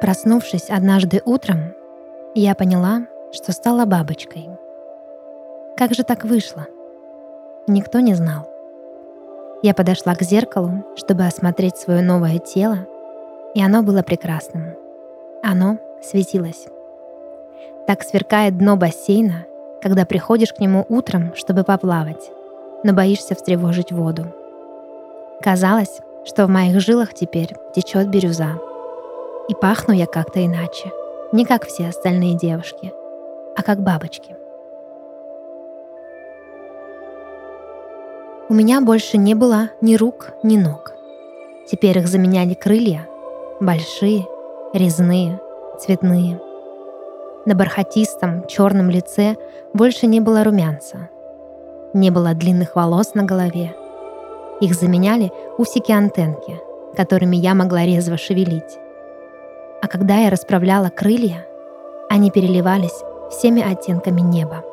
Проснувшись однажды утром, я поняла, что стала бабочкой. Как же так вышло? Никто не знал. Я подошла к зеркалу, чтобы осмотреть свое новое тело, и оно было прекрасным. Оно светилось. Так сверкает дно бассейна, когда приходишь к нему утром, чтобы поплавать, но боишься встревожить воду. Казалось, что в моих жилах теперь течет бирюза. И пахну я как-то иначе, не как все остальные девушки, а как бабочки. У меня больше не было ни рук, ни ног. Теперь их заменяли крылья, большие, резные, цветные. На бархатистом черном лице больше не было румянца. Не было длинных волос на голове. Их заменяли усики-антенки, которыми я могла резво шевелить. А когда я расправляла крылья, они переливались всеми оттенками неба.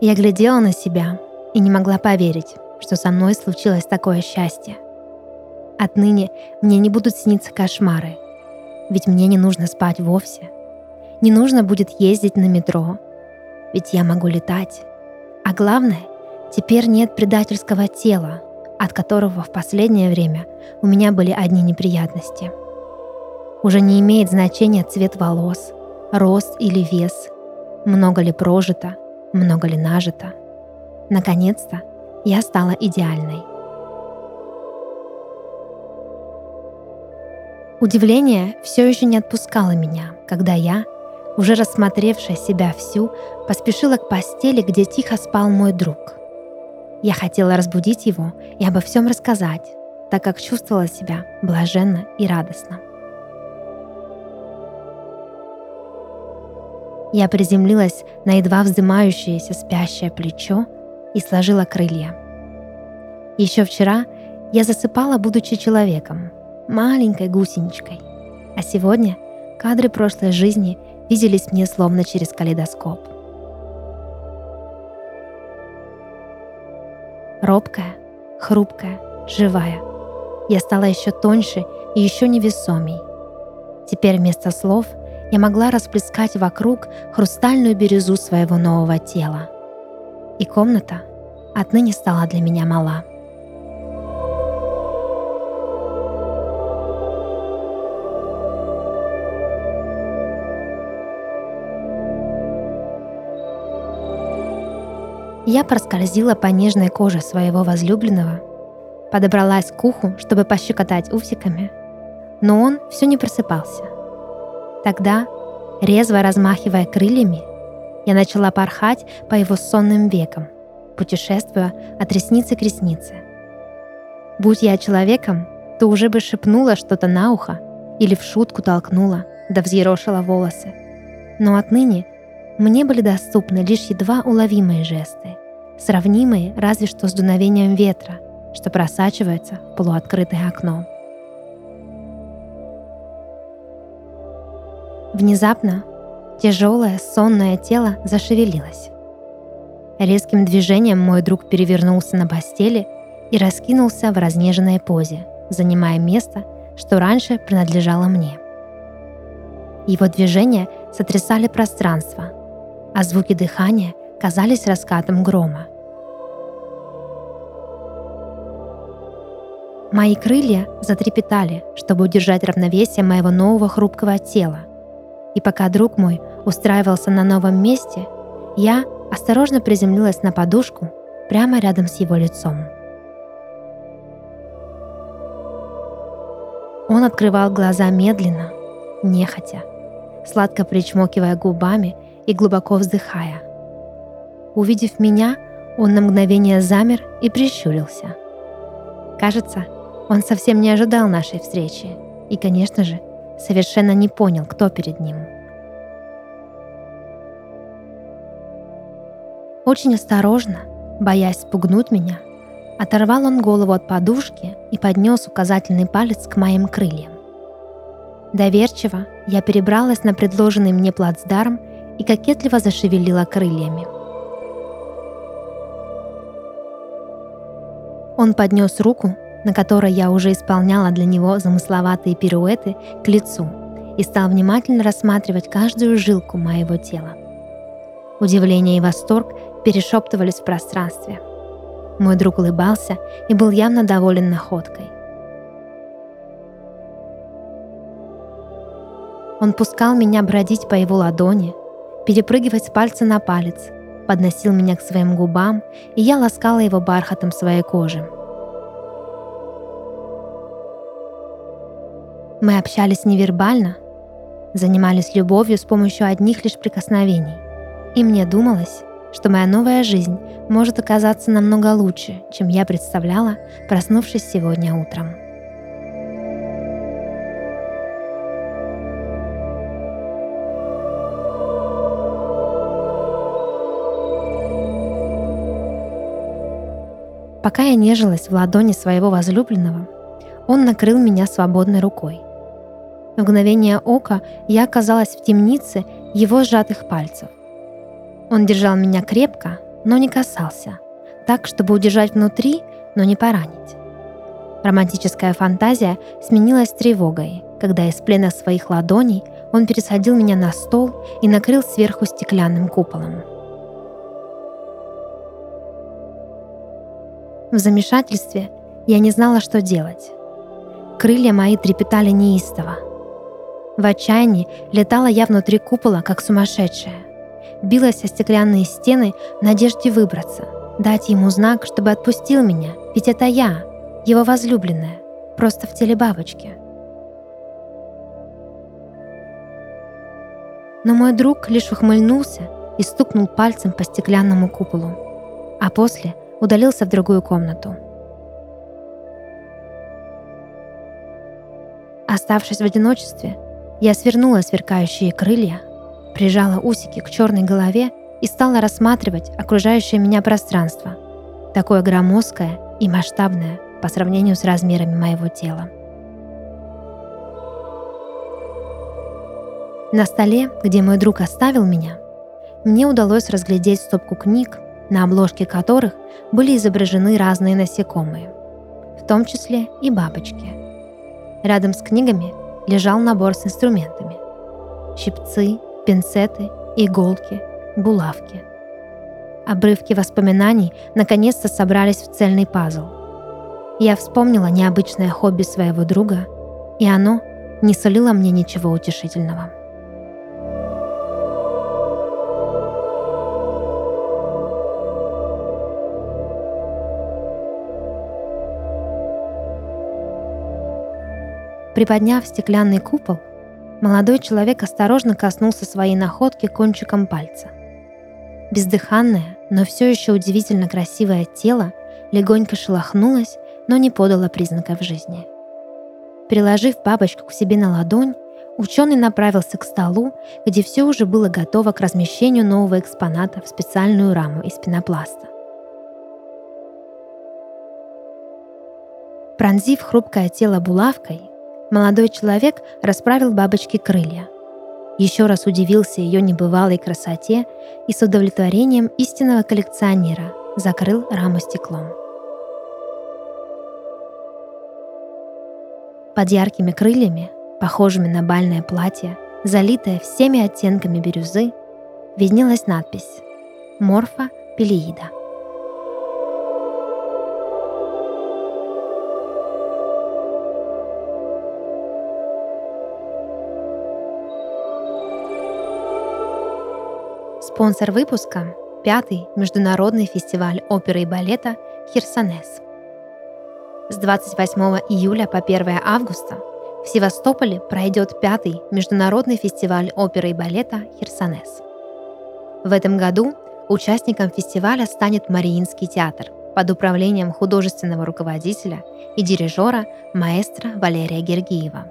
Я глядела на себя и не могла поверить, что со мной случилось такое счастье. Отныне мне не будут сниться кошмары, ведь мне не нужно спать вовсе. Не нужно будет ездить на метро, ведь я могу летать. А главное, теперь нет предательского тела, от которого в последнее время у меня были одни неприятности. Уже не имеет значения цвет волос, рост или вес, много ли прожито, много ли нажито. Наконец-то я стала идеальной. Удивление все еще не отпускало меня, когда я, уже рассмотревшая себя всю, поспешила к постели, где тихо спал мой друг. Я хотела разбудить его и обо всем рассказать, так как чувствовала себя блаженно и радостно. Я приземлилась на едва вздымающееся спящее плечо и сложила крылья. Еще вчера я засыпала, будучи человеком, маленькой гусеничкой, а сегодня кадры прошлой жизни виделись мне словно через калейдоскоп. Робкая, хрупкая, живая. Я стала еще тоньше и еще невесомей. Теперь вместо слов я могла расплескать вокруг хрустальную бирюзу своего нового тела. И комната отныне стала для меня мала. Я проскользила по нежной коже своего возлюбленного, подобралась к уху, чтобы пощекотать усиками, но он все не просыпался. Тогда, резво размахивая крыльями, я начала порхать по его сонным векам, путешествуя от ресницы к реснице. Будь я человеком, то уже бы шепнула что-то на ухо или в шутку толкнула, да взъерошила волосы. Но отныне мне были доступны лишь едва уловимые жесты, сравнимые разве что с дуновением ветра, что просачивается в полуоткрытое окно. Внезапно тяжелое сонное тело зашевелилось. Резким движением мой друг перевернулся на постели и раскинулся в разнеженной позе, занимая место, что раньше принадлежало мне. Его движения сотрясали пространство, а звуки дыхания казались раскатом грома. Мои крылья затрепетали, чтобы удержать равновесие моего нового хрупкого тела. И пока друг мой устраивался на новом месте, я осторожно приземлилась на подушку прямо рядом с его лицом. Он открывал глаза медленно, нехотя, сладко причмокивая губами и глубоко вздыхая. Увидев меня, он на мгновение замер и прищурился. Кажется, он совсем не ожидал нашей встречи и, конечно же, совершенно не понял, кто перед ним. Очень осторожно, боясь спугнуть меня, оторвал он голову от подушки и поднес указательный палец к моим крыльям. Доверчиво я перебралась на предложенный мне плацдарм и кокетливо зашевелила крыльями. Он поднес руку на которой я уже исполняла для него замысловатые пируэты, к лицу и стал внимательно рассматривать каждую жилку моего тела. Удивление и восторг перешептывались в пространстве. Мой друг улыбался и был явно доволен находкой. Он пускал меня бродить по его ладони, перепрыгивать с пальца на палец, подносил меня к своим губам, и я ласкала его бархатом своей кожи. Мы общались невербально, занимались любовью с помощью одних лишь прикосновений. И мне думалось, что моя новая жизнь может оказаться намного лучше, чем я представляла, проснувшись сегодня утром. Пока я нежилась в ладони своего возлюбленного, он накрыл меня свободной рукой. В мгновение ока я оказалась в темнице его сжатых пальцев. Он держал меня крепко, но не касался, так, чтобы удержать внутри, но не поранить. Романтическая фантазия сменилась тревогой, когда из плена своих ладоней он пересадил меня на стол и накрыл сверху стеклянным куполом. В замешательстве я не знала, что делать. Крылья мои трепетали неистово. В отчаянии летала я внутри купола, как сумасшедшая. Билась о стеклянные стены в надежде выбраться, дать ему знак, чтобы отпустил меня, ведь это я, его возлюбленная, просто в теле бабочки. Но мой друг лишь ухмыльнулся и стукнул пальцем по стеклянному куполу, а после удалился в другую комнату. Оставшись в одиночестве, я свернула сверкающие крылья, прижала усики к черной голове и стала рассматривать окружающее меня пространство, такое громоздкое и масштабное по сравнению с размерами моего тела. На столе, где мой друг оставил меня, мне удалось разглядеть стопку книг, на обложке которых были изображены разные насекомые, в том числе и бабочки. Рядом с книгами лежал набор с инструментами. Щипцы, пинцеты, иголки, булавки. Обрывки воспоминаний наконец-то собрались в цельный пазл. Я вспомнила необычное хобби своего друга, и оно не солило мне ничего утешительного. Приподняв стеклянный купол, молодой человек осторожно коснулся своей находки кончиком пальца. Бездыханное, но все еще удивительно красивое тело легонько шелохнулось, но не подало признаков жизни. Приложив бабочку к себе на ладонь, ученый направился к столу, где все уже было готово к размещению нового экспоната в специальную раму из пенопласта. Пронзив хрупкое тело булавкой, молодой человек расправил бабочке крылья. Еще раз удивился ее небывалой красоте и с удовлетворением истинного коллекционера закрыл раму стеклом. Под яркими крыльями, похожими на бальное платье, залитое всеми оттенками бирюзы, виднелась надпись «Морфа Пелеида». Спонсор выпуска – пятый международный фестиваль оперы и балета «Херсонес». С 28 июля по 1 августа в Севастополе пройдет пятый международный фестиваль оперы и балета «Херсонес». В этом году участником фестиваля станет Мариинский театр под управлением художественного руководителя и дирижера маэстро Валерия Гергиева.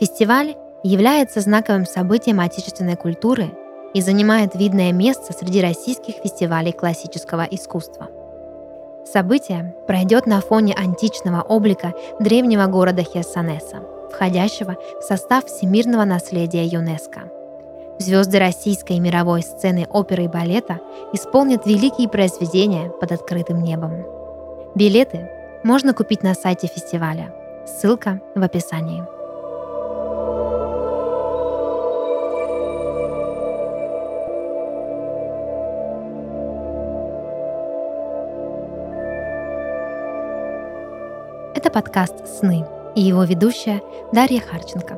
Фестиваль является знаковым событием отечественной культуры – и занимает видное место среди российских фестивалей классического искусства. Событие пройдет на фоне античного облика древнего города Херсонеса, входящего в состав всемирного наследия ЮНЕСКО. Звезды российской и мировой сцены оперы и балета исполнят великие произведения под открытым небом. Билеты можно купить на сайте фестиваля. Ссылка в описании. Это подкаст «Сны» и его ведущая Дарья Харченко.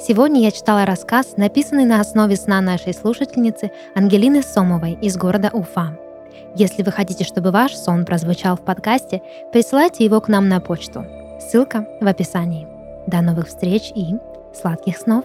Сегодня я читала рассказ, написанный на основе сна нашей слушательницы Ангелины Сомовой из города Уфа. Если вы хотите, чтобы ваш сон прозвучал в подкасте, присылайте его к нам на почту. Ссылка в описании. До новых встреч и сладких снов!